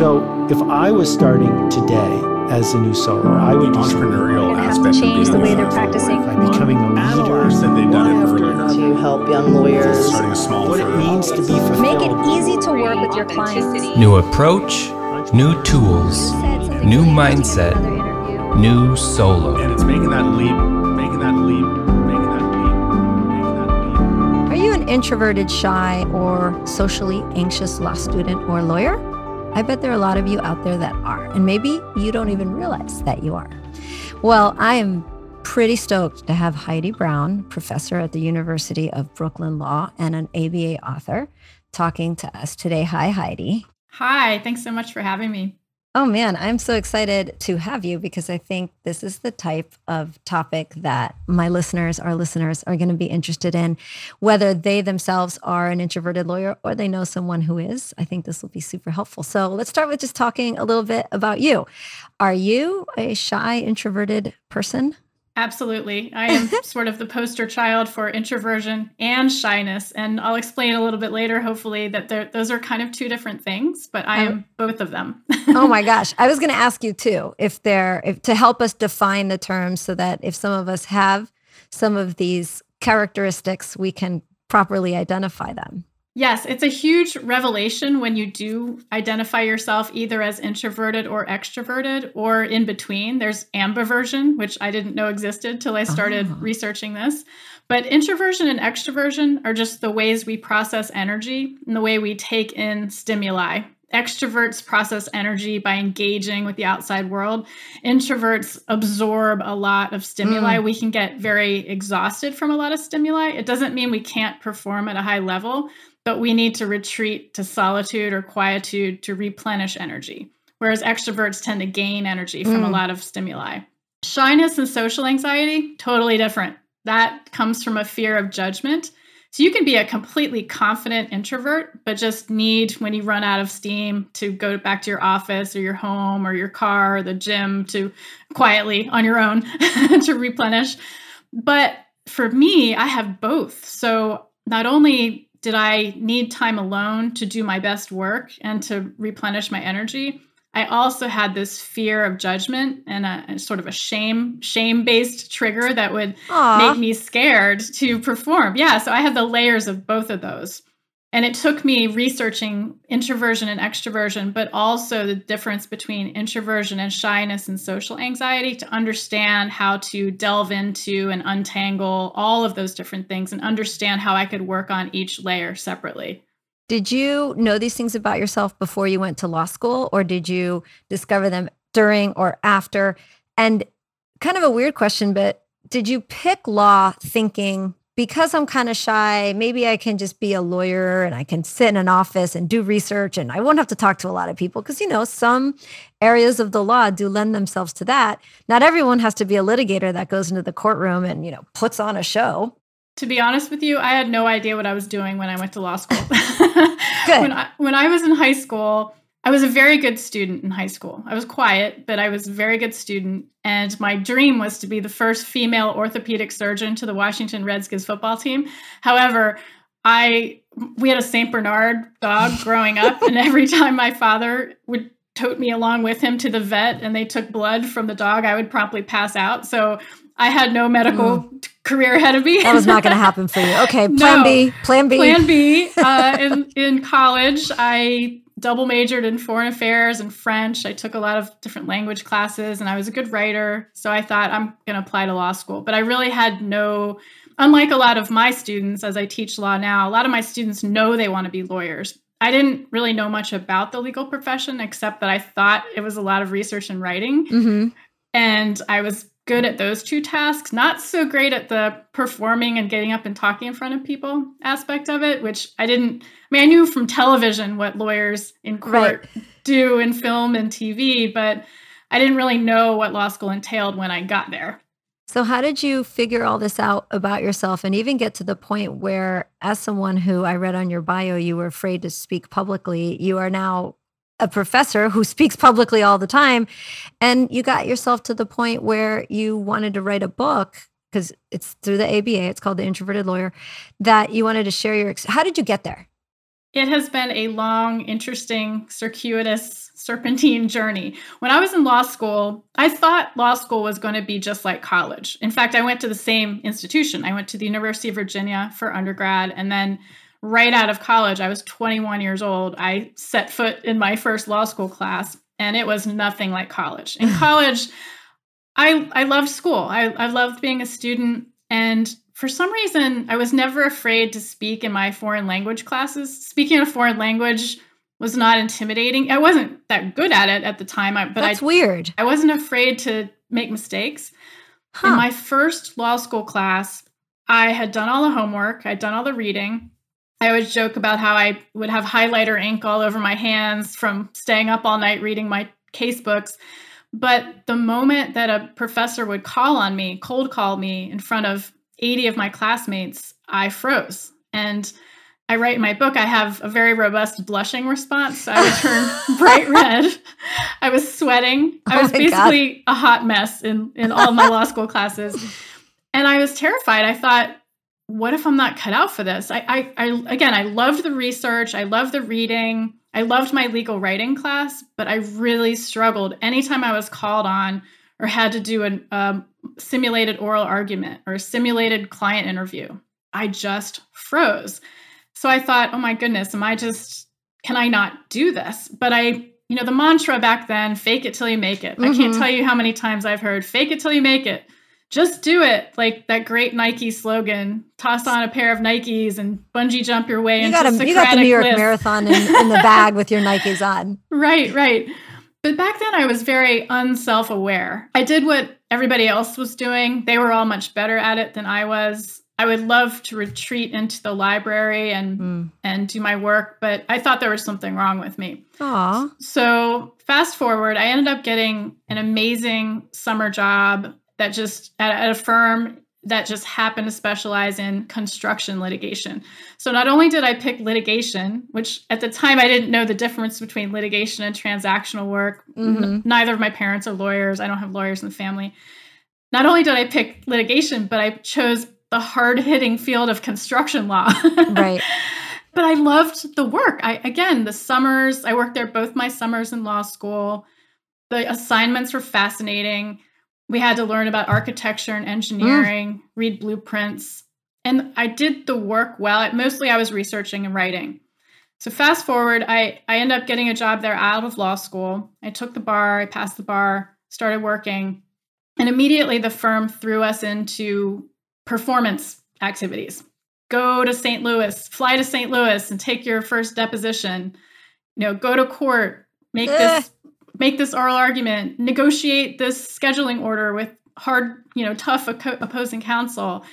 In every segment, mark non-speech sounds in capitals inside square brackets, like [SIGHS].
So if I was starting today as a new solo, I would the entrepreneurial aspect change of the being way a they're practicing. by becoming a leader. hours that they've done it earlier. to help young lawyers. Starting a small What it means to be fulfilled. Make it easy to work with your clients. New approach, new tools, new mindset, new solo. and it's making that leap, making that leap, making that leap, making that leap. Are you an introverted, shy, or socially anxious law student or lawyer? I bet there are a lot of you out there that are, and maybe you don't even realize that you are. Well, I am pretty stoked to have Heidi Brown, professor at the University of Brooklyn Law and an ABA author, talking to us today. Hi, Heidi. Hi, thanks so much for having me. Oh man, I'm so excited to have you because I think this is the type of topic that my listeners, our listeners, are going to be interested in, whether they themselves are an introverted lawyer or they know someone who is. I think this will be super helpful. So let's start with just talking a little bit about you. Are you a shy, introverted person? Absolutely. I am [LAUGHS] sort of the poster child for introversion and shyness. And I'll explain a little bit later, hopefully, that those are kind of two different things, but I um, am both of them. oh my [LAUGHS] gosh i was going to ask you too if they're if, to help us define the terms so that if some of us have some of these characteristics we can properly identify them Yes, it's a huge revelation when you do identify yourself either as introverted or extroverted or in between. There's ambiversion, which I didn't know existed till I started Ah. researching this. But introversion and extroversion are just the ways we process energy and the way we take in stimuli. Extroverts process energy by engaging with the outside world. Introverts absorb a lot of stimuli. We can get very exhausted from a lot of stimuli. It doesn't mean we can't perform at a high level, but we need to retreat to solitude or quietude to replenish energy. Whereas extroverts tend to gain energy from a Mm. lot of stimuli. Shyness and social anxiety, totally different. That comes from a fear of judgment. So you can be a completely confident introvert, but just need when you run out of steam to go back to your office or your home or your car or the gym to quietly on your own [LAUGHS] to replenish. But for me, I have both. So not only did I need time alone to do my best work and to replenish my energy, I also had this fear of judgment and a, a sort of a shame shame based trigger that would Aw. make me scared to perform. Yeah, so I had the layers of both of those. And it took me researching introversion and extroversion, but also the difference between introversion and shyness and social anxiety to understand how to delve into and untangle all of those different things and understand how I could work on each layer separately. did you know these things about yourself before you went to law school or did you discover them during or after and kind of a weird question but did you pick law thinking because I'm kind of shy, maybe I can just be a lawyer and I can sit in an office and do research and I won't have to talk to a lot of people because, you know, some areas of the law do lend themselves to that. Not everyone has to be a litigator that goes into the courtroom and, you know, puts on a show. To be honest with you, I had no idea what I was doing when I went to law school. [LAUGHS] Good. When I, when I was in high school, I was a very good student in high school. I was quiet, but I was a very good student. And my dream was to be the first female orthopedic surgeon to the Washington Redskins football team. However, I we had a Saint Bernard dog growing up, and [LAUGHS] every time my father would tote me along with him to the vet and they took blood from the dog, I would promptly pass out. So I had no medical career ahead of me. Mm. That was not going [LAUGHS] to happen for you. Okay, plan No. B, plan B. Plan B. Uh, in [LAUGHS] in college, I double majored in foreign affairs and French. I took a lot of different language classes, and I was a good writer. So I thought I'm going to apply to law school. But I really had no. Unlike a lot of my students, as I teach law now, a lot of my students know they want to be lawyers. I didn't really know much about the legal profession, except that I thought it was a lot of research and writing. hmm And I was good at those two tasks, not so great at the performing and getting up and talking in front of people aspect of it, which I didn't. I mean, I knew from television what lawyers in court do in film and TV, but I didn't really know what law school entailed when I got there. So, how did you figure all this out about yourself and even get to the point where, as someone who I read on your bio, you were afraid to speak publicly, you are now a professor who [LAUGHS] speaks publicly all the time. And you got yourself to the point where you wanted to write a book because it's through the ABA, it's called The Introverted Lawyer, that you wanted to share your. Ex- how did you get there? It has been a long, interesting, circuitous serpentine journey. When I was in law school, I thought law school was going to be just like college. In fact, I went to the same institution. I went to the University of Virginia for undergrad. And then right out of college, I was 21 years old. I set foot in my first law school class, and it was nothing like college. In [SIGHS] college, I, I loved school. I, I loved being a student. And for some reason, I was never afraid to speak in my foreign language classes. Speaking a foreign language was not intimidating. I wasn't that good at it at the time, but That's I, weird. I wasn't afraid to make mistakes. Huh. In my first law school class, I had done all the homework, I'd done all the reading. I always joke about how I would have highlighter ink all over my hands from staying up all night reading my case books. But the moment that a professor would call on me, cold call me in front of 80 of my classmates, I froze. And I write in my book, I have a very robust blushing response. I would [LAUGHS] turn bright red. I was sweating. I Oh was my basically a hot mess in, in all my law school classes. And I was terrified. I thought, what if I'm not cut out for this? I, I, I again, I loved the research. I loved the reading. I loved my legal writing class, but I really struggled anytime I was called on or had to do a um, simulated oral argument or a simulated client interview. I just froze. So I thought, oh my goodness, am I just, can I not do this? But I, you know, the mantra back then, fake it till you make it. I can't Mhm. tell you how many times I've heard, fake it till you make it. Just do it. Like that great Nike slogan, toss on a pair of Nikes and bungee jump your way You into got, a, Socratic you got the New York. Marathon in, in the [LAUGHS] bag with your Nikes on. Right, right. But back then I was very unself aware. I did what everybody else was doing. They were all much better at it than I was. I would love to retreat into the library and Mm. and do my work, but I thought there was something wrong with me. Aw. So, fast forward, I ended up getting an amazing summer job that just at, at a firm that just happened to specialize in construction litigation. So, not only did I pick litigation, which at the time I didn't know the difference between litigation and transactional work, N- Mhm. neither of my parents are lawyers. I don't have lawyers in the family. Not only did I pick litigation, but I chose the hard hitting field of construction law. [LAUGHS] Right. but I loved the work. I again, the summers, I worked there both my summers in law school. The assignments were fascinating. We had to learn about architecture and engineering, read blueprints, and I did the work well. Mostly I was researching and writing. So fast forward, I I ended up getting a job there out of law school. I took the bar, I passed the bar, started working, and immediately the firm threw us into performance activities go to St. Louis, fly to St. Louis and take your first deposition. You know, go to court, make this eh. Make this oral argument, negotiate this scheduling order with hard, you know, tough oppo- opposing counsel.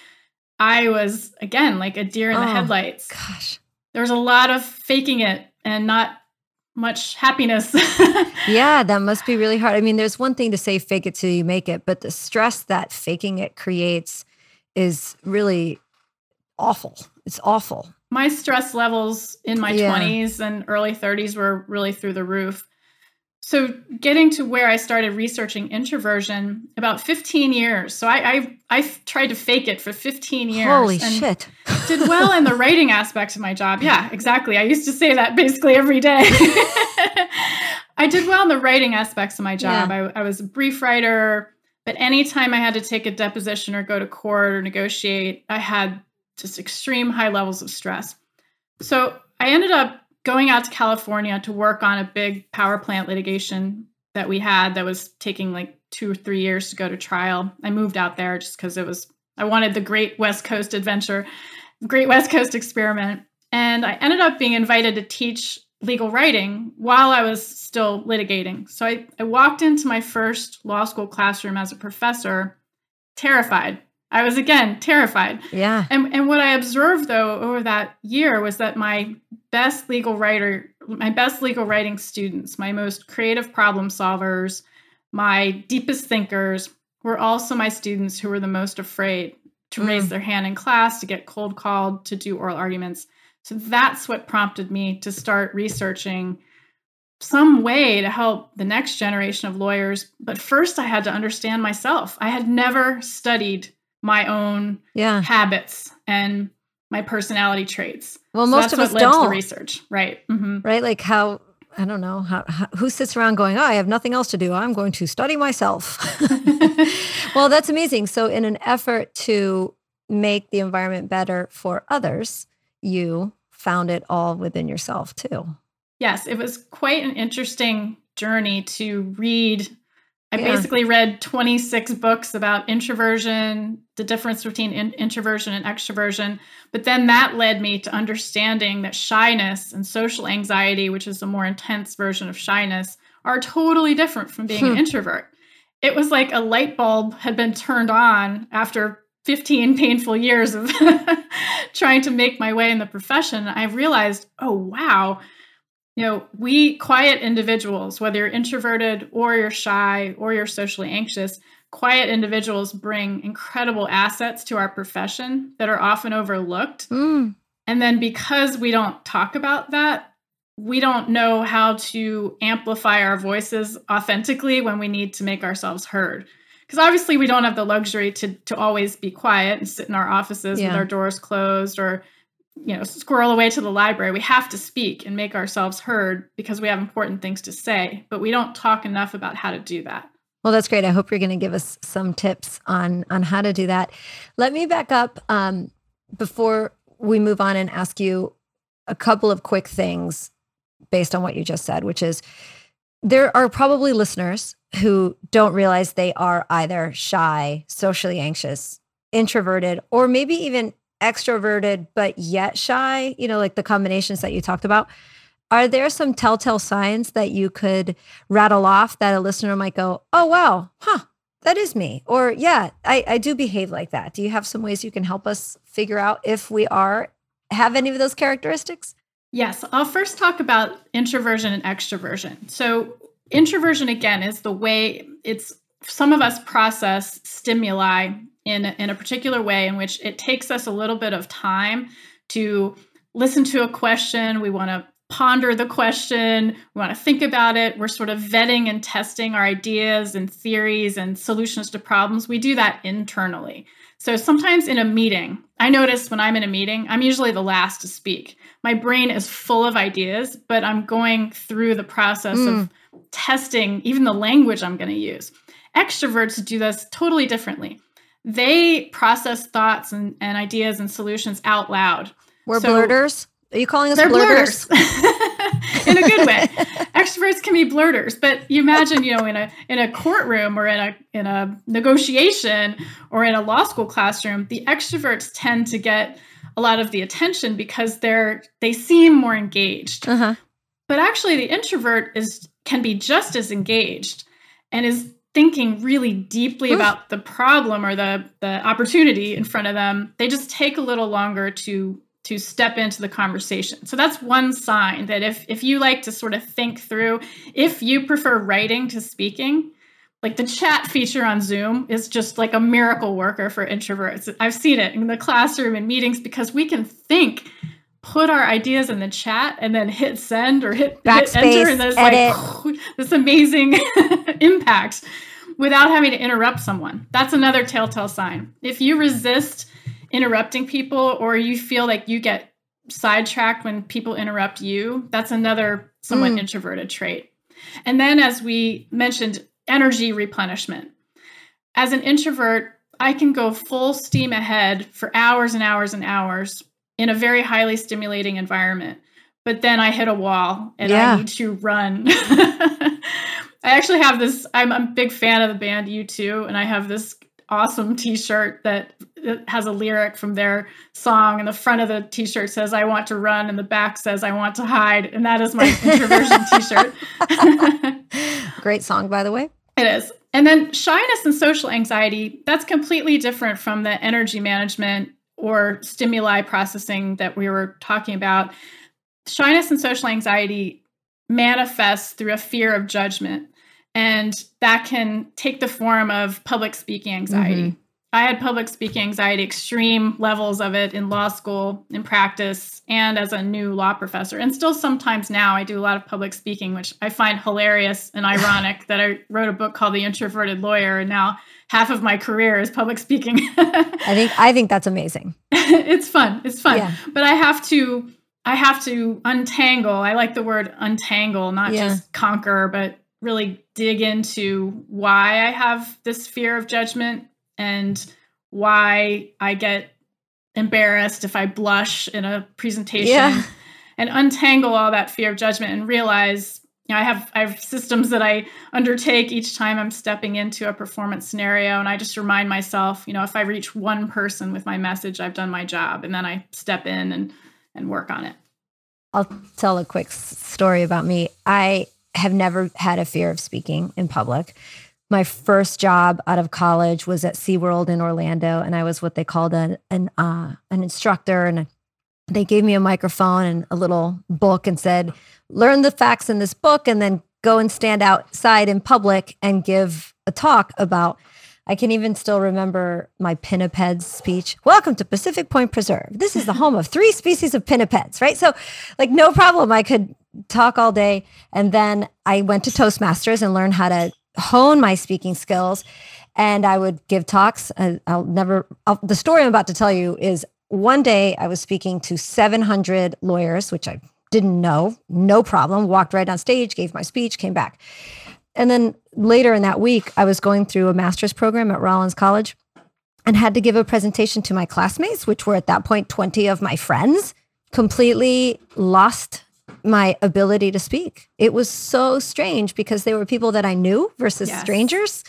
I was again like a deer in the Oh, headlights. Gosh. There was a lot of faking it and not much happiness. [LAUGHS] Yeah, that must be really hard. I mean, there's one thing to say fake it till you make it, but the stress that faking it creates is really awful. It's awful. my stress levels in my Yeah. 20s and early 30s were really through the roof. So getting to where I started researching introversion about 15 years. So I I tried to fake it for 15 years. Holy shit. [LAUGHS] Did well in the writing aspects of my job. Yeah, exactly. I used to say that basically every day. [LAUGHS] I did well in the writing aspects of my job. I, I was a brief writer, but anytime I had to take a deposition or go to court or negotiate, I had just extreme high levels of stress. So I ended up going out to California to work on a big power plant litigation that we had that was taking like two or three years to go to trial. I moved out there just because it was, I wanted the great West Coast adventure, great West Coast experiment. And I ended up being invited to teach legal writing while I was still litigating. So I, I walked into my first law school classroom as a professor, terrified. I was again terrified. Yeah. And, and what I observed though over that year was that my best legal writer, my best legal writing students, my most creative problem solvers, my deepest thinkers were also my students who were the most afraid to Mm. raise their hand in class, to get cold called, to do oral arguments. So that's what prompted me to start researching some way to help the next generation of lawyers. But first, I had to understand myself. I had never studied my own Yeah. habits and my personality traits. Well, So most of us led to the don't. research, right? hmm Right? Like how I don't know how, how, who sits around going, oh, I have nothing else to do. I'm going to study myself. [LAUGHS] well, that's amazing. So, in an effort to make the environment better for others, you found it all within yourself too. Yes, it was quite an interesting journey to read. I Yeah. basically read 26 books about introversion, the difference between in- introversion and extroversion. But then that led me to understanding that shyness and social anxiety, which is a more intense version of shyness, are totally different from being an Hmm. introvert. It was like a light bulb had been turned on after 15 painful years of [LAUGHS] trying to make my way in the profession. I realized, oh, wow you know, we quiet individuals, whether you're introverted or you're shy or you're socially anxious, quiet individuals bring incredible assets to our profession that are often overlooked. Mm, And then because we don't talk about that, we don't know how to amplify our voices authentically when we need to make ourselves heard. Because obviously, we don't have the luxury to, to always be quiet and sit in our offices with our doors closed or you know squirrel away to the library we have to speak and make ourselves heard because we have important things to say but we don't talk enough about how to do that Well, that's great. I hope you're going to give us some tips on on how to do that. Let me back up um, before we move on and ask you a couple of quick things based on what you just said, which is there are probably listeners who don't realize they are either shy, socially anxious, introverted, or maybe even extroverted but yet shy. You know, like the combinations that you talked about. Are there some telltale signs that you could rattle off that a listener might go, oh, wow, huh, that is me? Or, yeah, I, I do behave like that. Do you have some ways you can help us figure out if we are, have any of those characteristics? Yes, I'll first talk about introversion and extroversion. So, introversion again is the way it's some of us process stimuli in a, in a particular way in which it takes us a little bit of time to listen to a question. We want to ponder the question, we want to think about it. We're sort of vetting and testing our ideas and theories and solutions to problems. We do that internally. So sometimes in a meeting, I notice when I'm in a meeting, I'm usually the last to speak. My brain is full of ideas, but I'm going through the process of mm. testing even the language I'm going to use. Extroverts do this totally differently. They process thoughts and, and ideas and solutions out loud. We're So- blurters. Are you calling us They're blurters? blurters. [LAUGHS] in a good way. Extroverts can be blurters, but you imagine, you know, in a in a courtroom or in a in a negotiation or in a law school classroom, the extroverts tend to get a lot of the attention because they're they seem more engaged. Uh-huh. But actually the introvert is can be just as engaged and is thinking really deeply about the problem or the the opportunity in front of them. They just take a little longer to to step into the conversation. So that's one sign that if if you like to sort of think through, if you prefer writing to speaking, like the chat feature on Zoom is just like a miracle worker for introverts. I've seen it in the classroom and meetings because we can think, put our ideas in the chat, and then hit send or hit, hit enter, and there's edit. like [LAUGHS] this amazing [LAUGHS] impact without having to interrupt someone. That's another telltale sign. If you resist interrupting people or you feel like you get sidetracked when people interrupt you, that's another somewhat Mm. introverted trait. And then, as we mentioned, energy replenishment. As an introvert, I can go full steam ahead for hours and hours and hours in a very highly stimulating environment. But then I hit a wall and Yeah. I need to run. [LAUGHS] I actually have this, I'm a big fan of the band U2, and I have this awesome t-shirt that that has a lyric from their song and the front of the t-shirt says i want to run and the back says i want to hide and that is my [LAUGHS] introversion t-shirt. [LAUGHS] Great song, by the way. it is. And then shyness and social anxiety that's completely different from the energy management or stimuli processing that we were talking about. Shyness and social anxiety manifests through a fear of judgment and that can take the form of public speaking anxiety. Mm-hmm. I had public speaking anxiety, extreme levels of it in law school, in practice, and as a new law professor. And still sometimes now I do a lot of public speaking, which I find hilarious and [LAUGHS] ironic that I wrote a book called The Introverted Lawyer, and now half of my career is public speaking. [LAUGHS] I think I think that's amazing. [LAUGHS] it's fun. It's fun. Yeah. But I have to I have to untangle. I like the word untangle, not Yeah. just conquer, but really dig into why I have this fear of judgment and why I get embarrassed if I blush in a presentation Yeah. and untangle all that fear of judgment and realize you know, I have I have systems that I undertake each time I'm stepping into a performance scenario and I just remind myself, you know, if I reach one person with my message, I've done my job and then I step in and and work on it. I'll tell a quick story about me. I have never had a fear of speaking in public. My first job out of college was at SeaWorld in Orlando, and I was what they called an an, uh, an instructor. And they gave me a microphone and a little book and said, "Learn the facts in this book, and then go and stand outside in public and give a talk about." I can even still remember my pinnipeds speech. Welcome to Pacific Point Preserve. This is the home of three species of pinnipeds, right? So, like, no problem. I could talk all day. And then I went to Toastmasters and learned how to hone my speaking skills. And I would give talks. And I'll never, I'll, the story I'm about to tell you is one day I was speaking to 700 lawyers, which I didn't know, no problem. Walked right on stage, gave my speech, came back. And then later in that week, I was going through a master's program at Rollins College and had to give a presentation to my classmates, which were at that point 20 of my friends, completely lost my ability to speak. It was so strange because they were people that I knew versus Yes. strangers.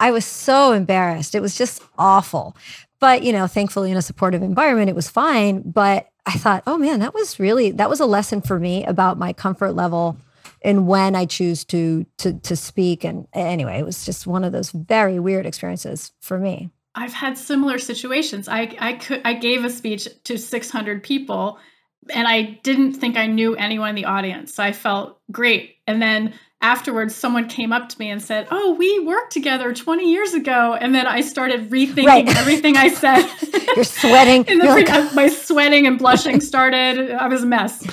I was so embarrassed. It was just awful. But, you know, thankfully in a supportive environment, it was fine. But I thought, oh man, that was really, that was a lesson for me about my comfort level and when I choose to to to speak. And anyway, it was just one of those very weird experiences for me. I've had similar situations. I I could I gave a speech to 600 people and I didn't think I knew anyone in the audience. So I felt great. And then afterwards someone came up to me and said, "Oh, we worked together 20 years ago." And then I started rethinking Right. [LAUGHS] everything I said. You're sweating. [LAUGHS] In the You're like, my [LAUGHS] sweating and blushing started. I was a mess.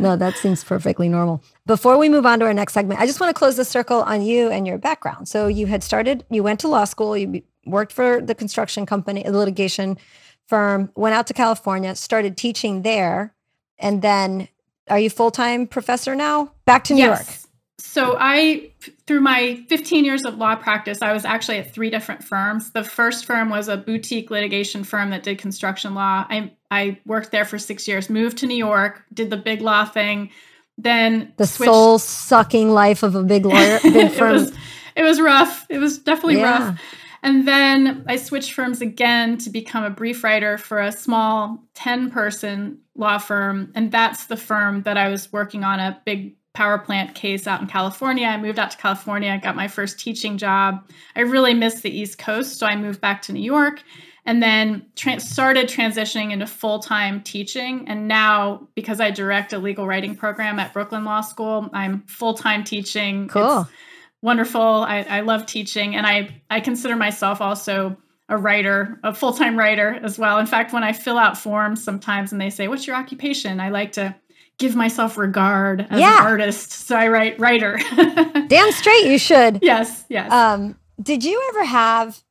no, that seems perfectly normal. Before we move on to our next segment, I just want to close the circle on you and your background. So you had started, you went to law school, you worked for the construction company, the litigation firm, went out to California, started teaching there, and then are you full time professor now? Back to New York. So I, through my 15 years of law practice, I was actually at three different firms. The first firm was a boutique litigation firm that did construction law. I I worked there for six years. Moved to New York, did the big law thing, then The switched- soul sucking life of a big lawyer, [LAUGHS] big it firm. was it was rough. It was definitely Yeah. rough. And then I switched firms again to become a brief writer for a small 10 person law firm. And that's the firm that I was working on a big power plant case out in California. I moved out to California, got my first teaching job. I really missed the East Coast, so I moved back to New York and then tra- started transitioning into full time teaching. And now, because I direct a legal writing program at Brooklyn Law School, I'm full time teaching. Cool. It's wonderful. I, I love teaching, and I I consider myself also a writer, a full time writer as well. In fact, when I fill out forms sometimes and they say, "What's your occupation?" I like to give myself regard as Yeah. an artist, so I write writer. [LAUGHS] Damn straight you should. yes, yes. Um, did you ever have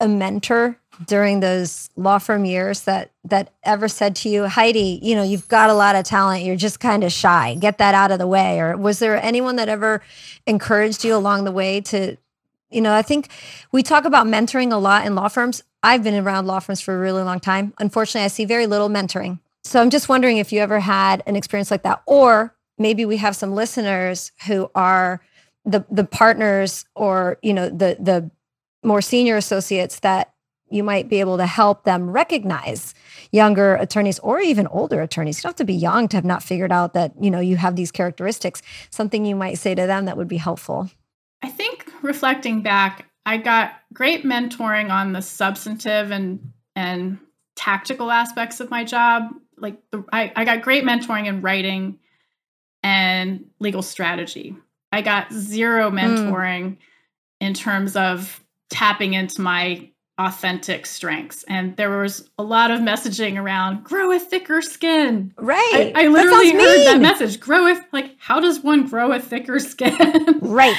a mentor during those law firm years that that ever said to you, Heidi, you know, you've got a lot of talent, you're just kind of shy. Get that out of the way. Or was there anyone that ever encouraged you along the way to, you know, I think we talk about mentoring a lot in law firms. I've been around law firms for a really long time. Unfortunately, I see very little mentoring. So I'm just wondering if you ever had an experience like that, or maybe we have some listeners who are the the partners or you know the the more senior associates that you might be able to help them recognize younger attorneys or even older attorneys. You don't have to be young to have not figured out that you know you have these characteristics. Something you might say to them that would be helpful. I think reflecting back, I got great mentoring on the substantive and and tactical aspects of my job. Like the, I, I got great mentoring in writing and legal strategy. I got zero hmm. mentoring in terms of tapping into my authentic strengths. And there was a lot of messaging around grow a thicker skin. Right. I, I literally sounds heard that message. Grow a like how does one grow a thicker [LAUGHS] skin? Right.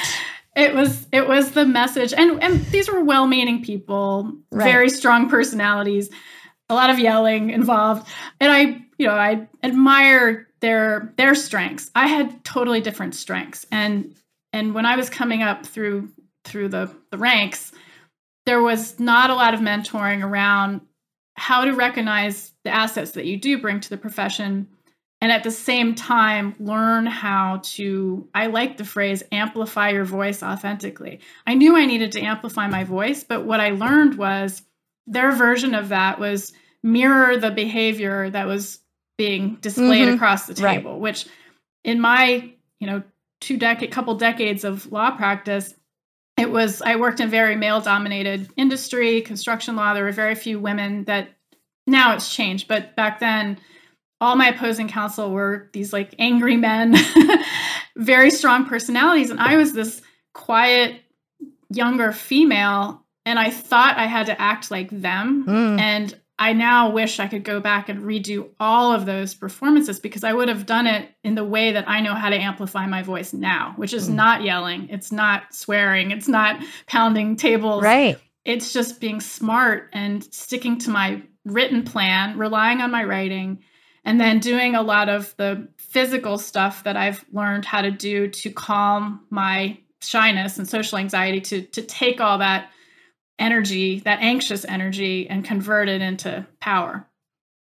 it was it was the message and and these were well-meaning people Right. very strong personalities a lot of yelling involved and i you know, I admire their their strengths. I had totally different strengths. And and when I was coming up through through the, the ranks, there was not a lot of mentoring around how to recognize the assets that you do bring to the profession and at the same time learn how to i like the phrase amplify your voice authentically i knew i needed to amplify my voice but what i learned was their version of that was mirror the behavior that was being displayed mm-hmm. across the table right. which in my you know two decade couple decades of law practice it was i worked in very male dominated industry construction law there were very few women that now it's changed but back then all my opposing counsel were these like angry men, [LAUGHS] very strong personalities. And I was this quiet, younger female. And I thought I had to act like them. Mm. And I now wish I could go back and redo all of those performances because I would have done it in the way that I know how to amplify my voice now, which is mm. not yelling, it's not swearing, it's not pounding tables. Right. It's just being smart and sticking to my written plan, relying on my writing, and then doing a lot of the physical stuff that I've learned how to do to calm my shyness and social anxiety to to take all that energy, that anxious energy and convert it into power.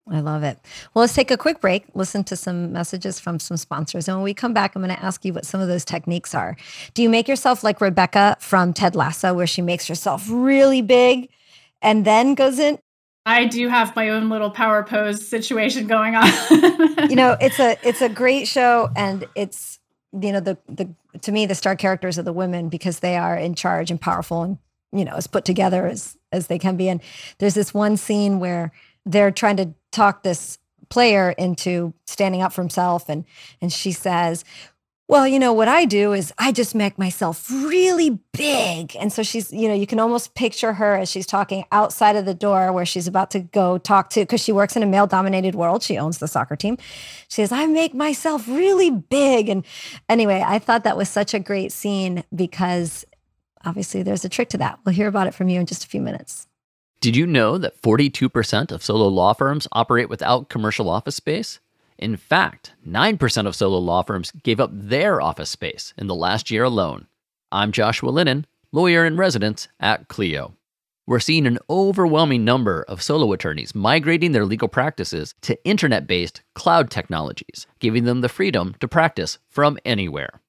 I love it. Well, let's take a quick break, listen to some messages from some sponsors. And when we come back, I'm going to ask you what some of those techniques are. Do you make yourself like Rebecca from Ted Lasso, where she makes herself really big and then goes in? I do have my own little power pose situation going on. [LAUGHS] you know, it's a it's a great show and it's you know the the to me the star characters are the women because they are in charge and powerful and you know as put together as as they can be and there's this one scene where they're trying to talk this player into standing up for himself and and she says well, you know, what I do is I just make myself really big. And so she's, you know, you can almost picture her as she's talking outside of the door where she's about to go talk to, because she works in a male dominated world. She owns the soccer team. She says, I make myself really big. And anyway, I thought that was such a great scene because obviously there's a trick to that. We'll hear about it from you in just a few minutes. Did you know that 42% of solo law firms operate without commercial office space? In fact, 9% of solo law firms gave up their office space in the last year alone. I'm Joshua Lenon, lawyer in residence at Clio. We're seeing an overwhelming number of solo attorneys migrating their legal practices to internet based cloud technologies, giving them the freedom to practice from anywhere.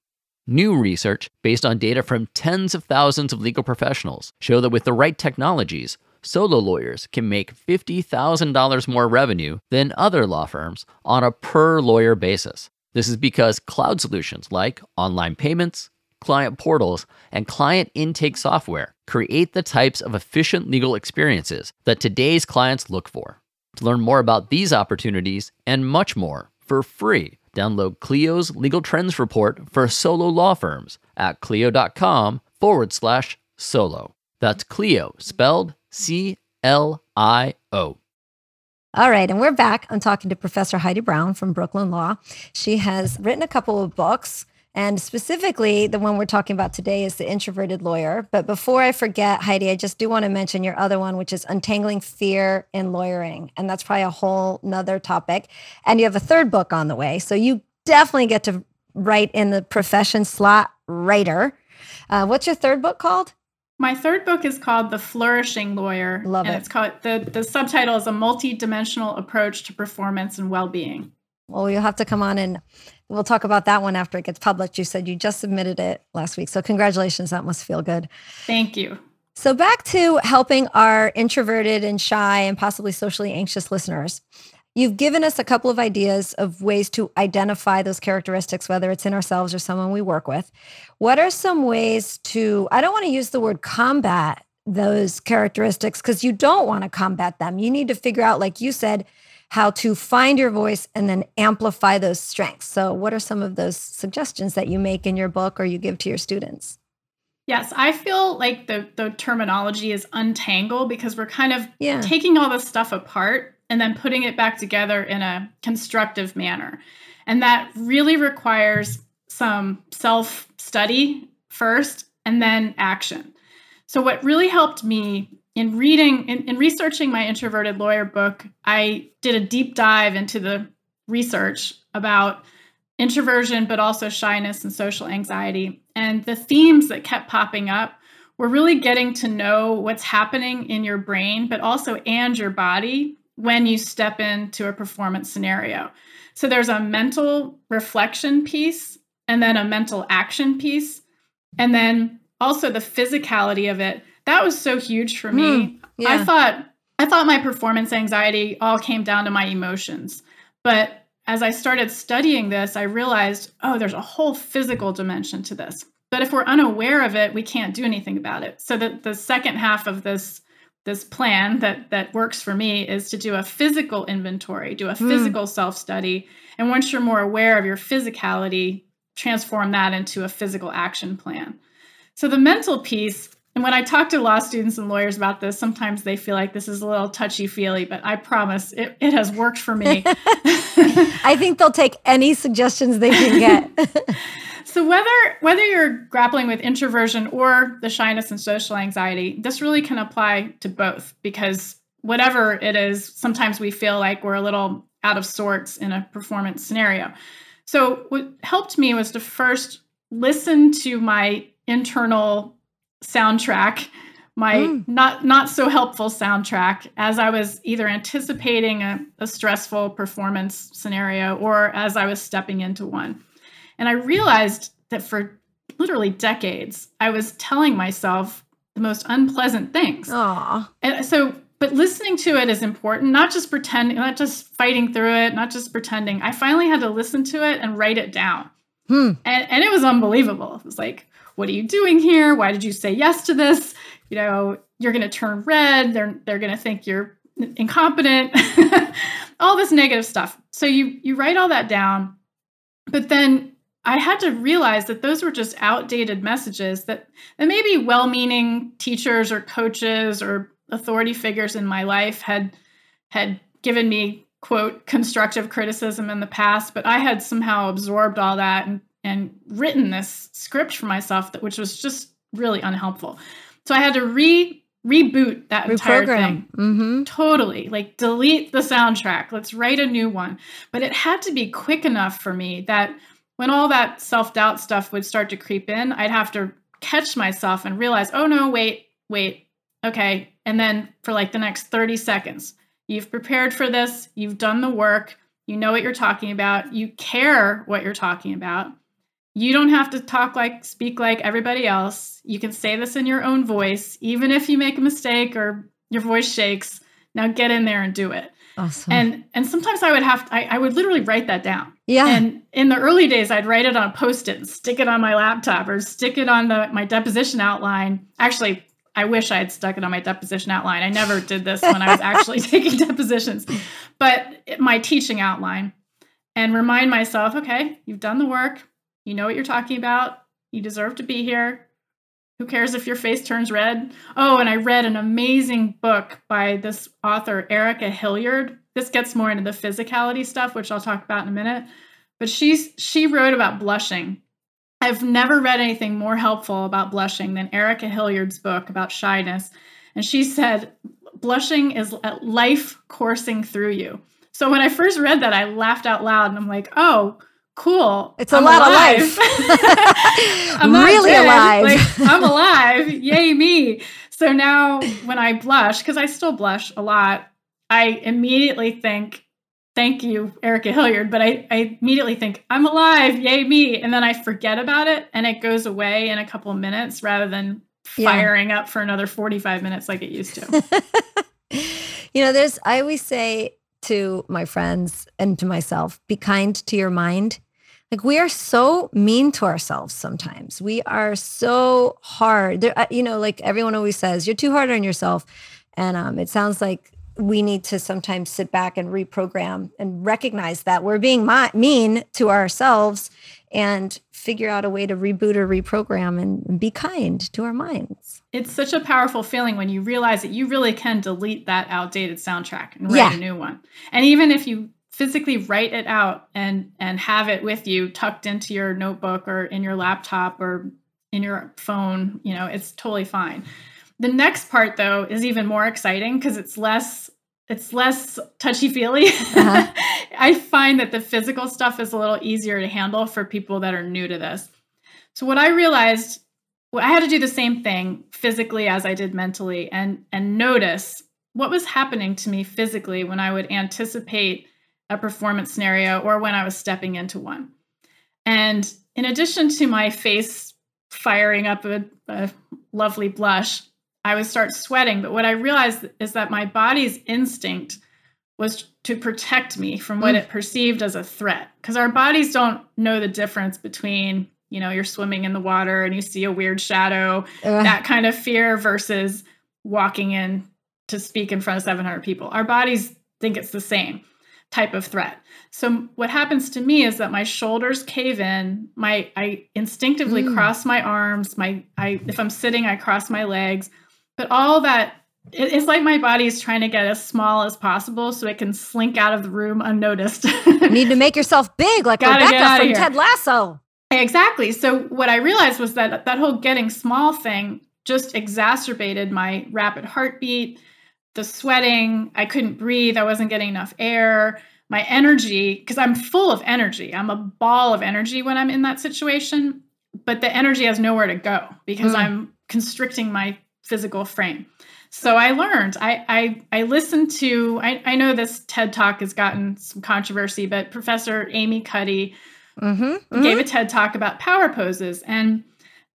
New research, based on data from tens of thousands of legal professionals, show that with the right technologies, solo lawyers can make $50,000 more revenue than other law firms on a per lawyer basis. This is because cloud solutions like online payments, client portals, and client intake software create the types of efficient legal experiences that today's clients look for. To learn more about these opportunities and much more for free, download Clio's Legal Trends Report for solo law firms at clio.com forward slash solo. That's Clio, spelled C L I O. All right, and we're back. I'm talking to Professor Heidi Brown from Brooklyn Law. She has written a couple of books, and specifically, the one we're talking about today is The Introverted Lawyer. But before I forget, Heidi, I just do want to mention your other one, which is Untangling Fear in Lawyering. And that's probably a whole nother topic. And you have a third book on the way. So you definitely get to write in the profession slot writer. Uh, what's your third book called? My third book is called The Flourishing Lawyer. Love and it. It's called the the subtitle is a multi-dimensional approach to performance and well-being. Well, you'll have to come on and we'll talk about that one after it gets published. You said you just submitted it last week. So congratulations. That must feel good. Thank you. So back to helping our introverted and shy and possibly socially anxious listeners. You've given us a couple of ideas of ways to identify those characteristics, whether it's in ourselves or someone we work with. What are some ways to, I don't want to use the word combat those characteristics because you don't want to combat them. You need to figure out, like you said, how to find your voice and then amplify those strengths. So, what are some of those suggestions that you make in your book or you give to your students? Yes, I feel like the the terminology is untangle because we're kind of yeah. taking all this stuff apart and then putting it back together in a constructive manner. And that really requires some self study first and then action. So, what really helped me in reading in, in researching my introverted lawyer book, I did a deep dive into the research about introversion, but also shyness and social anxiety. And the themes that kept popping up were really getting to know what's happening in your brain, but also and your body when you step into a performance scenario. So there's a mental reflection piece and then a mental action piece. And then also the physicality of it. That was so huge for me. Mm, yeah. I thought I thought my performance anxiety all came down to my emotions. But as I started studying this, I realized, oh, there's a whole physical dimension to this. But if we're unaware of it, we can't do anything about it. So that the second half of this this plan that that works for me is to do a physical inventory, do a hmm. physical mm. self-study. And once you're more aware of your physicality, transform that into a physical action plan. So the mental piece, and when I talk to law students and lawyers about this, sometimes they feel like this is a little touchy feely, but I promise it, it has worked for me. [LAUGHS] [LAUGHS] I think they'll take any suggestions they can get. [LAUGHS] so whether whether you're grappling with introversion or the shyness and social anxiety, this really can apply to both because whatever it is, sometimes we feel like we're a little out of sorts in a performance scenario. So what helped me was to first listen to my internal soundtrack my mm. not not so helpful soundtrack as I was either anticipating a, a, stressful performance scenario or as I was stepping into one. And I realized that for literally decades, I was telling myself the most unpleasant things. Aww. And so, but listening to it is important, not just pretending, not just fighting through it, not just pretending. I finally had to listen to it and write it down. Hmm. And, and it was unbelievable. It was like, what are you doing here? Why did you say yes to this? You know, you're going to turn red. They're they're going to think you're incompetent. [LAUGHS] all this negative stuff. So you you write all that down. But then I had to realize that those were just outdated messages that, that maybe well-meaning teachers or coaches or authority figures in my life had had given me quote constructive criticism in the past, but I had somehow absorbed all that and and written this script for myself that which was just really unhelpful. So I had to re reboot that entire thing. Mm-hmm. Totally. Like delete the soundtrack. Let's write a new one. But it had to be quick enough for me that when all that self-doubt stuff would start to creep in, I'd have to catch myself and realize, "Oh no, wait, wait. Okay." And then for like the next 30 seconds, you've prepared for this, you've done the work, you know what you're talking about, you care what you're talking about you don't have to talk like, speak like everybody else. You can say this in your own voice, even if you make a mistake or your voice shakes. Now get in there and do it. Awesome. And and sometimes I would have to, I, I would literally write that down. Yeah. And in the early days, I'd write it on a post-it and stick it on my laptop or stick it on the my deposition outline. Actually, I wish I had stuck it on my deposition outline. I never did this when I was [LAUGHS] actually [LAUGHS] taking depositions, but my teaching outline and remind myself, okay, you've done the work. You know what you're talking about. You deserve to be here. Who cares if your face turns red? Oh, and I read an amazing book by this author, Erika Hilliard. This gets more into the physicality stuff, which I'll talk about in a minute. But she's she wrote about blushing. I've never read anything more helpful about blushing than Erika Hilliard's book about shyness. And she said, blushing is life coursing through you. So when I first read that, I laughed out loud and I'm like, oh, cool. It's a I'm lot alive. of life. [LAUGHS] I'm really dead. alive. Like, I'm [LAUGHS] alive. Yay, me. So now when I blush, because I still blush a lot, I immediately think, thank you, Erika Hilliard, but I, I immediately think, I'm alive. Yay, me. And then I forget about it and it goes away in a couple of minutes rather than firing yeah. up for another 45 minutes like it used to. [LAUGHS] you know, there's, I always say, to my friends and to myself be kind to your mind like we are so mean to ourselves sometimes. We are so hard. There, you know, like everyone always says, you're too hard on yourself. And um, it sounds like we need to sometimes sit back and reprogram and recognize that we're being mean to ourselves and figure out a way to reboot or reprogram and be kind to our minds. It's such a powerful feeling when you realize that you really can delete that outdated soundtrack and write yeah. a new one. And even if you physically write it out and and have it with you tucked into your notebook or in your laptop or in your phone you know it's totally fine The next part though is even more exciting because it's less it's less touchy feely. Uh-huh. [LAUGHS] I find that the physical stuff is a little easier to handle for people that are new to this. So what I realized, well, I had to do the same thing physically as I did mentally, and and notice what was happening to me physically when I would anticipate a performance scenario or when I was stepping into one. And in addition to my face firing up a, a lovely blush, I would start sweating. But what I realized is that my body's instinct was to protect me from what mm. it perceived as a threat. Because our bodies don't know the difference between, you know, you're swimming in the water and you see a weird shadow, that kind of fear versus walking in to speak in front of 700 people. Our bodies think it's the same type of threat. So what happens to me is that my shoulders cave in, my I instinctively mm. cross my arms, my I if I'm sitting I cross my legs, but all that it's like my body is trying to get as small as possible so it can slink out of the room unnoticed. you need to make yourself big like [LAUGHS] Gotta Rebecca from Ted Lasso. Exactly. So what I realized was that that whole getting small thing just exacerbated my rapid heartbeat, the sweating, I couldn't breathe, I wasn't getting enough air, my energy, because I'm full of energy. I'm a ball of energy when I'm in that situation, but the energy has nowhere to go because mm. I'm constricting my physical frame. So I learned. I I, I listened to. I, I know this TED talk has gotten some controversy, but Professor Amy Cuddy mm-hmm, mm-hmm. gave a TED talk about power poses, and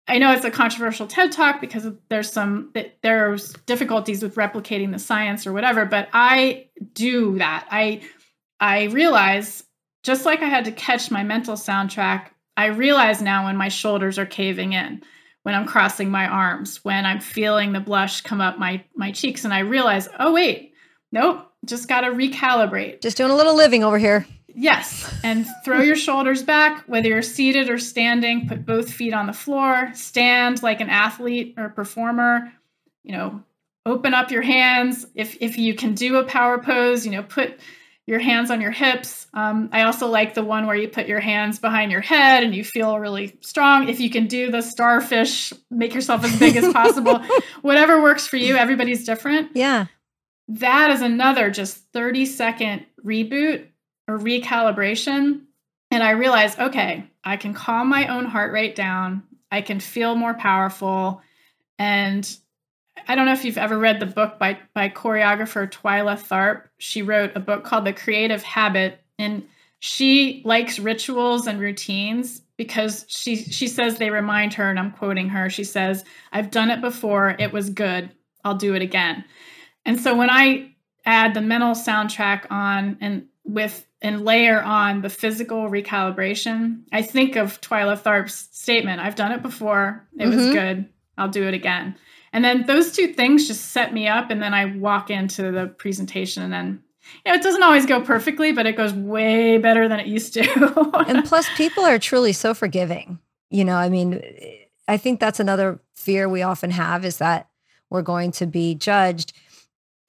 I know it's a controversial TED talk because there's some there's difficulties with replicating the science or whatever. But I do that. I I realize just like I had to catch my mental soundtrack. I realize now when my shoulders are caving in when I'm crossing my arms, when I'm feeling the blush come up my my cheeks and I realize, "Oh wait, nope, just got to recalibrate." Just doing a little living over here. Yes, and throw your shoulders back whether you're seated or standing, put both feet on the floor, stand like an athlete or performer, you know, open up your hands if if you can do a power pose, you know, put your hands on your hips. Um, I also like the one where you put your hands behind your head and you feel really strong. If you can do the starfish, make yourself as big as [LAUGHS] possible. Whatever works for you, everybody's different. Yeah. That is another just 30 second reboot or recalibration. And I realized, okay, I can calm my own heart rate down. I can feel more powerful. And I don't know if you've ever read the book by by choreographer Twyla Tharp. She wrote a book called The Creative Habit and she likes rituals and routines because she she says they remind her and I'm quoting her. She says, "I've done it before. It was good. I'll do it again." And so when I add the mental soundtrack on and with and layer on the physical recalibration, I think of Twyla Tharp's statement, I've done it before. It mm-hmm. was good. I'll do it again. And then those two things just set me up. And then I walk into the presentation and then you know, it doesn't always go perfectly, but it goes way better than it used to. [LAUGHS] and plus, people are truly so forgiving. You know, I mean, I think that's another fear we often have is that we're going to be judged.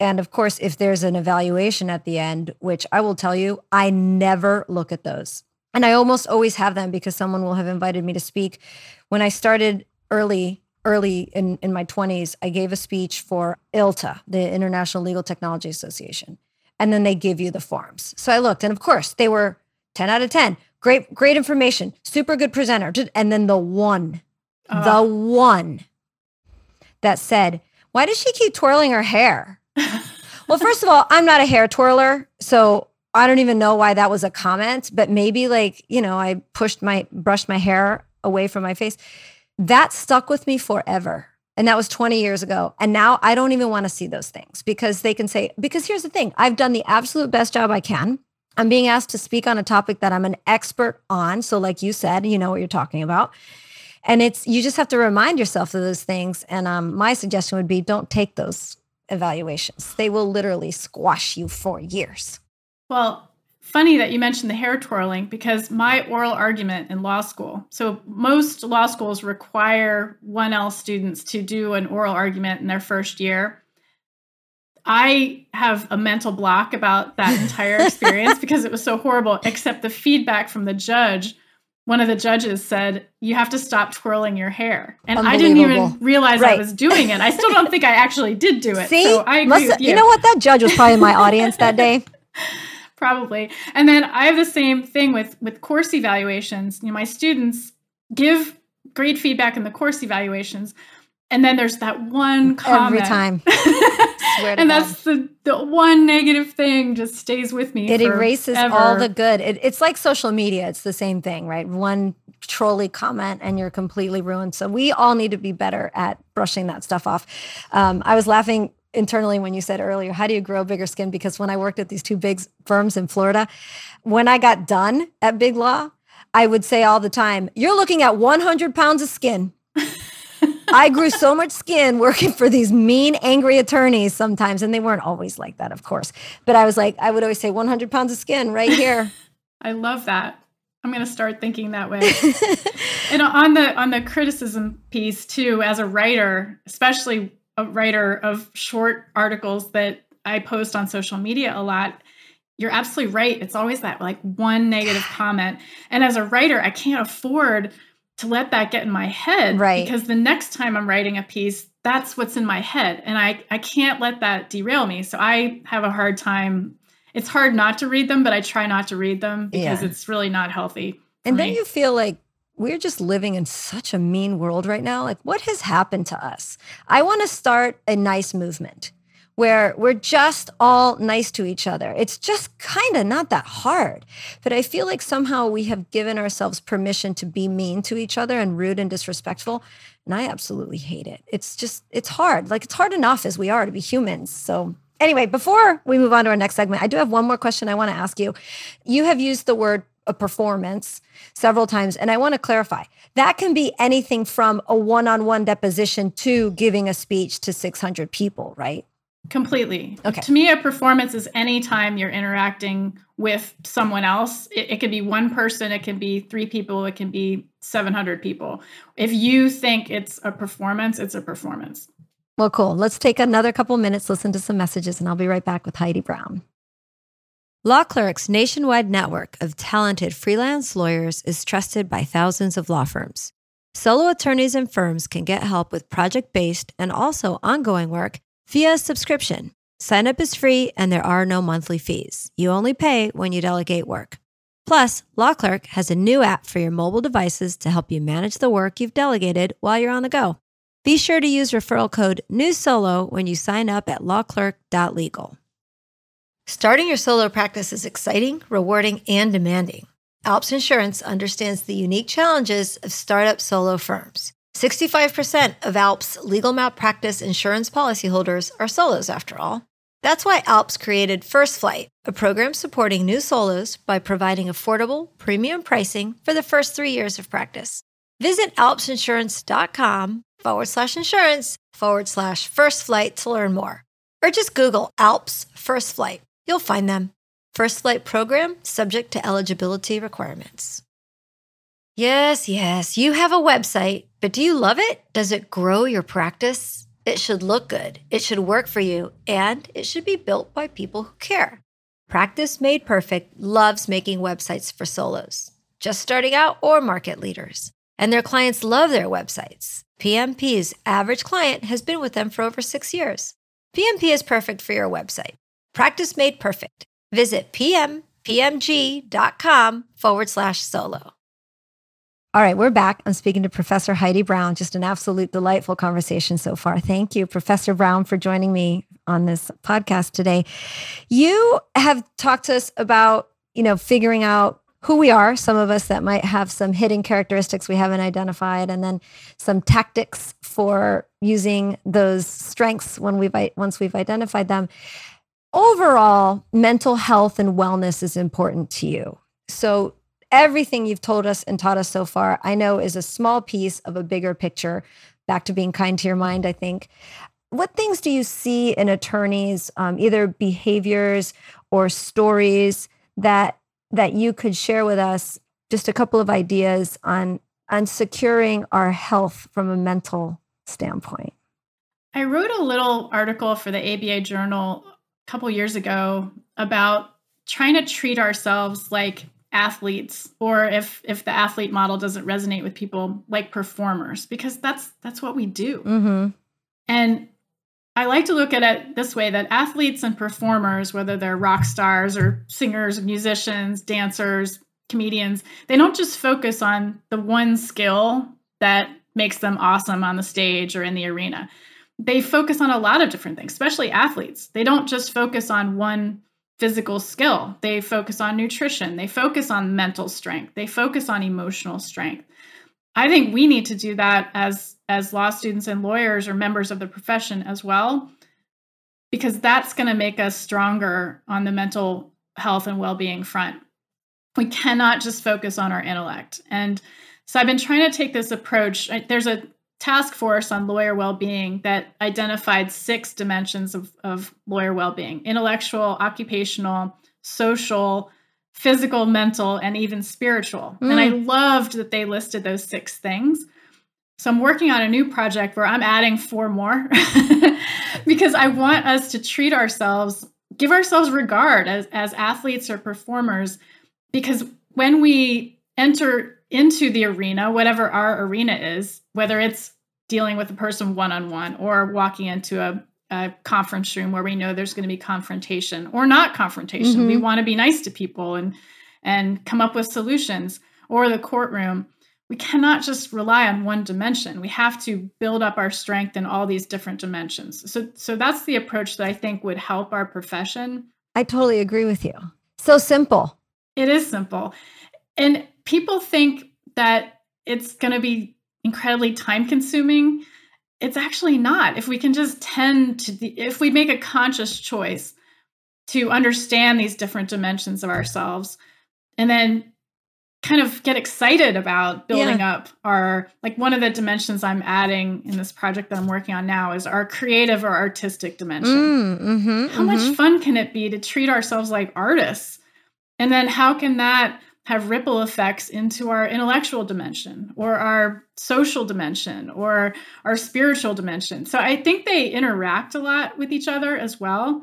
And of course, if there's an evaluation at the end, which I will tell you, I never look at those. And I almost always have them because someone will have invited me to speak. When I started early early in, in my 20s, I gave a speech for ILTA, the International Legal Technology Association. And then they give you the forms. So I looked, and of course, they were 10 out of 10. Great, great information, super good presenter. And then the one, uh. the one that said, Why does she keep twirling her hair? Well, first of all, I'm not a hair twirler. So I don't even know why that was a comment, but maybe like, you know, I pushed my, brushed my hair away from my face that stuck with me forever. And that was 20 years ago. And now I don't even want to see those things because they can say, because here's the thing I've done the absolute best job I can. I'm being asked to speak on a topic that I'm an expert on. So, like you said, you know what you're talking about. And it's, you just have to remind yourself of those things. And um, my suggestion would be don't take those evaluations, they will literally squash you for years. Well, funny that you mentioned the hair twirling because my oral argument in law school. So most law schools require 1L students to do an oral argument in their first year. I have a mental block about that entire [LAUGHS] experience because it was so horrible, except the feedback from the judge one of the judges said, You have to stop twirling your hair. And I didn't even realize right. I was doing it. I still don't think I actually did do it. See? So I agree Must, with you. You know what? That judge was probably in my audience that day. [LAUGHS] Probably. And then I have the same thing with with course evaluations. You know, my students give great feedback in the course evaluations. And then there's that one comment. Every time. [LAUGHS] and that's the, the one negative thing just stays with me. It erases all the good. It, it's like social media. It's the same thing, right? One trolly comment and you're completely ruined. So we all need to be better at brushing that stuff off. Um, I was laughing internally when you said earlier, how do you grow bigger skin? Because when I worked at these two big firms in Florida, when I got done at Big Law, I would say all the time, you're looking at 100 pounds of skin. I grew so much skin working for these mean, angry attorneys sometimes. And they weren't always like that, of course. But I was like, I would always say 100 pounds of skin right here. [LAUGHS] I love that. I'm going to start thinking that way. [LAUGHS] and on the on the criticism piece too, as a writer, especially a writer of short articles that I post on social media a lot, you're absolutely right. It's always that like one negative [SIGHS] comment. And as a writer, I can't afford to let that get in my head. Right. Because the next time I'm writing a piece, that's what's in my head. And I, I can't let that derail me. So I have a hard time. It's hard not to read them, but I try not to read them because yeah. it's really not healthy. And then you feel like we're just living in such a mean world right now. Like, what has happened to us? I want to start a nice movement where we're just all nice to each other. It's just kind of not that hard. But I feel like somehow we have given ourselves permission to be mean to each other and rude and disrespectful. And I absolutely hate it. It's just, it's hard. Like, it's hard enough as we are to be humans. So, anyway, before we move on to our next segment, I do have one more question I want to ask you. You have used the word a performance several times. And I want to clarify that can be anything from a one on one deposition to giving a speech to 600 people, right? Completely. Okay. To me, a performance is anytime you're interacting with someone else. It, it can be one person, it can be three people, it can be 700 people. If you think it's a performance, it's a performance. Well, cool. Let's take another couple minutes, listen to some messages, and I'll be right back with Heidi Brown. Law Clerk's nationwide network of talented freelance lawyers is trusted by thousands of law firms. Solo attorneys and firms can get help with project based and also ongoing work via subscription. Sign up is free and there are no monthly fees. You only pay when you delegate work. Plus, Law Clerk has a new app for your mobile devices to help you manage the work you've delegated while you're on the go. Be sure to use referral code NEWSOLO when you sign up at lawclerk.legal. Starting your solo practice is exciting, rewarding, and demanding. Alps Insurance understands the unique challenges of startup solo firms. 65% of ALP's legal malpractice insurance policyholders are solos, after all. That's why ALPS created First Flight, a program supporting new solos by providing affordable, premium pricing for the first three years of practice. Visit alpsinsurance.com forward slash insurance forward slash first flight to learn more. Or just Google ALPS First Flight. You'll find them. First Flight program subject to eligibility requirements. Yes, yes, you have a website, but do you love it? Does it grow your practice? It should look good, it should work for you, and it should be built by people who care. Practice Made Perfect loves making websites for solos, just starting out or market leaders. And their clients love their websites. PMP's average client has been with them for over six years. PMP is perfect for your website. Practice Made Perfect. Visit pmpmg.com forward slash solo. All right, we're back. I'm speaking to Professor Heidi Brown. Just an absolute delightful conversation so far. Thank you, Professor Brown, for joining me on this podcast today. You have talked to us about, you know, figuring out who we are, some of us that might have some hidden characteristics we haven't identified, and then some tactics for using those strengths when we've once we've identified them. Overall, mental health and wellness is important to you. So everything you've told us and taught us so far, I know is a small piece of a bigger picture. Back to being kind to your mind, I think. What things do you see in attorneys, um, either behaviors or stories that that you could share with us? Just a couple of ideas on on securing our health from a mental standpoint. I wrote a little article for the ABA Journal a couple years ago about trying to treat ourselves like athletes or if if the athlete model doesn't resonate with people like performers because that's that's what we do. Mm-hmm. and i like to look at it this way that athletes and performers whether they're rock stars or singers musicians dancers comedians they don't just focus on the one skill that makes them awesome on the stage or in the arena. They focus on a lot of different things especially athletes. They don't just focus on one physical skill. They focus on nutrition. They focus on mental strength. They focus on emotional strength. I think we need to do that as as law students and lawyers or members of the profession as well because that's going to make us stronger on the mental health and well-being front. We cannot just focus on our intellect. And so I've been trying to take this approach. There's a task force on lawyer well-being that identified six dimensions of, of lawyer well-being intellectual occupational social physical mental and even spiritual mm. and i loved that they listed those six things so i'm working on a new project where i'm adding four more [LAUGHS] because i want us to treat ourselves give ourselves regard as, as athletes or performers because when we enter into the arena, whatever our arena is, whether it's dealing with a person one on one or walking into a, a, conference room where we know there's going to be confrontation or not confrontation. Mm-hmm. We want to be nice to people and and come up with solutions or the courtroom. We cannot just rely on one dimension. We have to build up our strength in all these different dimensions. So so that's the approach that I think would help our profession. I totally agree with you. So simple. It is simple. And people think that it's going to be incredibly time consuming. It's actually not. If we can just tend to, the, if we make a conscious choice to understand these different dimensions of ourselves and then kind of get excited about building yeah. up our like one of the dimensions i'm adding in this project that i'm working on now is our creative or artistic dimension mm, mm-hmm, how mm-hmm. much fun can it be to treat ourselves like artists and then how can that have ripple effects into our intellectual dimension or our social dimension or our spiritual dimension. So I think they interact a lot with each other as well.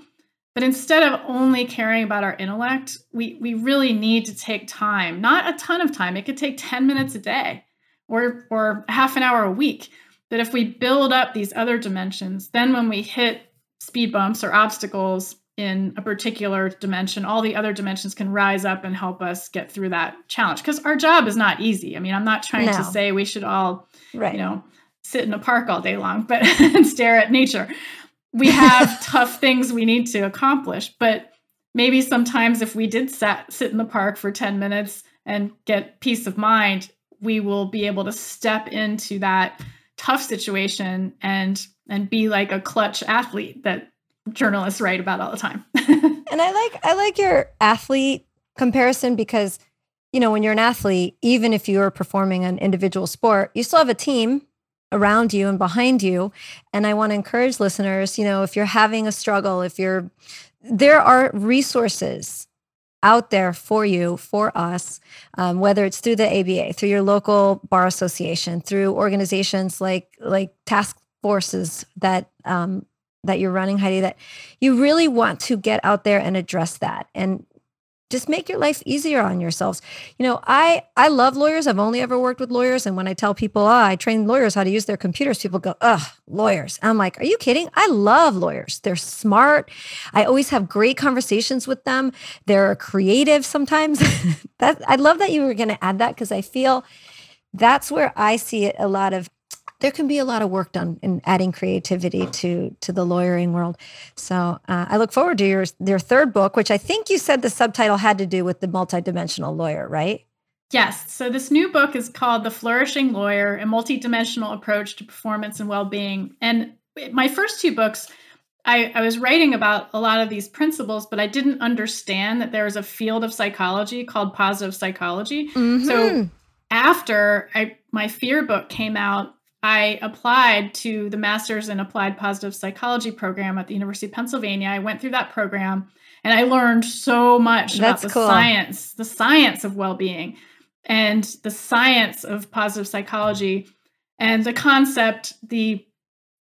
But instead of only caring about our intellect, we, we really need to take time, not a ton of time. It could take 10 minutes a day or, or half an hour a week. But if we build up these other dimensions, then when we hit speed bumps or obstacles, in a particular dimension, all the other dimensions can rise up and help us get through that challenge. Because our job is not easy. I mean, I'm not trying no. to say we should all, right. you know, sit in a park all day long, but [LAUGHS] and stare at nature. We have [LAUGHS] tough things we need to accomplish, but maybe sometimes if we did sat, sit in the park for 10 minutes and get peace of mind, we will be able to step into that tough situation and and be like a clutch athlete that journalists write about all the time. [LAUGHS] and I like I like your athlete comparison because you know when you're an athlete, even if you're performing an individual sport, you still have a team around you and behind you. And I want to encourage listeners, you know, if you're having a struggle, if you're there are resources out there for you, for us, um, whether it's through the ABA, through your local bar association, through organizations like like task forces that um, that you're running, Heidi, that you really want to get out there and address that and just make your life easier on yourselves. You know, I I love lawyers. I've only ever worked with lawyers, and when I tell people, oh, I train lawyers how to use their computers, people go, "Ugh, lawyers." I'm like, "Are you kidding?" I love lawyers. They're smart. I always have great conversations with them. They're creative sometimes. [LAUGHS] that I love that you were going to add that because I feel that's where I see it a lot of there can be a lot of work done in adding creativity to to the lawyering world. So uh, I look forward to your your third book, which I think you said the subtitle had to do with the multidimensional lawyer, right? Yes. So this new book is called The Flourishing Lawyer: A Multidimensional Approach to Performance and Well-being. And my first two books. I, I, was writing about a lot of these principles, but I didn't understand that there was a field of psychology called positive psychology. Mm-hmm. So after I, my fear book came out, I applied to the Master's in Applied Positive Psychology program at the University of Pennsylvania. I went through that program and I learned so much That's about the cool. science, the science of well being, and the science of positive psychology, and the concept, the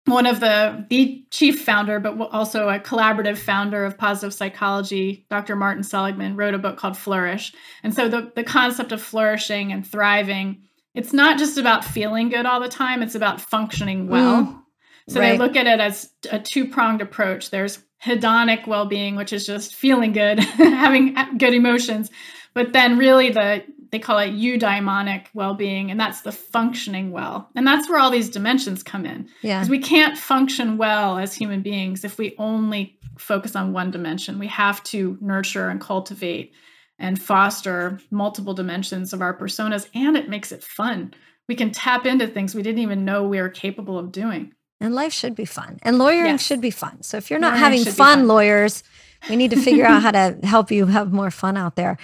one of the the chief founder, but also a collaborative founder of positive psychology, Dr. Martin Seligman, wrote a book called Flourish. And so the, the concept of flourishing and thriving, it's not just about feeling good all the time, it's about functioning well. Mm, so right. they look at it as a two-pronged approach. There's hedonic well-being, which is just feeling good, [LAUGHS] having good emotions. But then really the they call it eudaimonic well-being and that's the functioning well and that's where all these dimensions come in yeah because we can't function well as human beings if we only focus on one dimension we have to nurture and cultivate and foster multiple dimensions of our personas and it makes it fun we can tap into things we didn't even know we were capable of doing and life should be fun and lawyering yes. should be fun so if you're not lawyering having fun, fun lawyers we need to figure out how to [LAUGHS] help you have more fun out there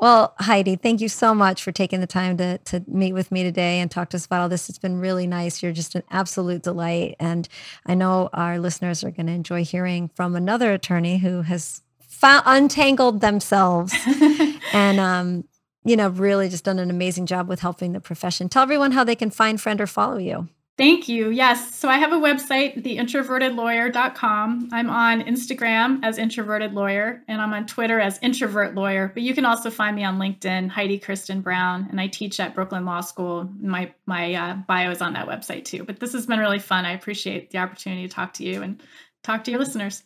well, Heidi, thank you so much for taking the time to, to meet with me today and talk to us about all this. It's been really nice. You're just an absolute delight. And I know our listeners are going to enjoy hearing from another attorney who has found, untangled themselves [LAUGHS] and, um, you know, really just done an amazing job with helping the profession. Tell everyone how they can find, friend, or follow you. Thank you. Yes. So I have a website, theintrovertedlawyer.com. I'm on Instagram as introverted lawyer and I'm on Twitter as introvert lawyer. But you can also find me on LinkedIn, Heidi Kristen Brown, and I teach at Brooklyn Law School. My my uh, bio is on that website too. But this has been really fun. I appreciate the opportunity to talk to you and talk to your listeners.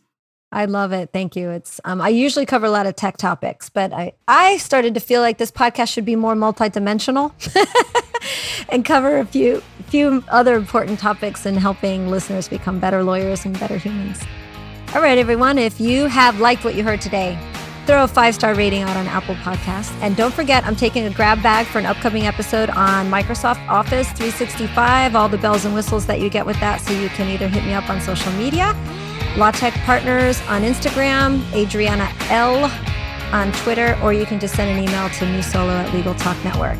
I love it. Thank you. It's um, I usually cover a lot of tech topics, but I I started to feel like this podcast should be more multidimensional [LAUGHS] and cover a few few other important topics in helping listeners become better lawyers and better humans. All right, everyone. If you have liked what you heard today, throw a five star rating out on Apple Podcasts, and don't forget I'm taking a grab bag for an upcoming episode on Microsoft Office 365, all the bells and whistles that you get with that. So you can either hit me up on social media Law Partners on Instagram, Adriana L on Twitter, or you can just send an email to New Solo at Legal Talk Network.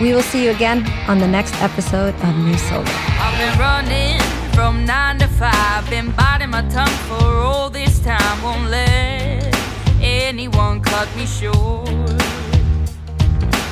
We will see you again on the next episode of New Solo. I've been running from nine to five, been biting my tongue for all this time, won't let anyone cut me short.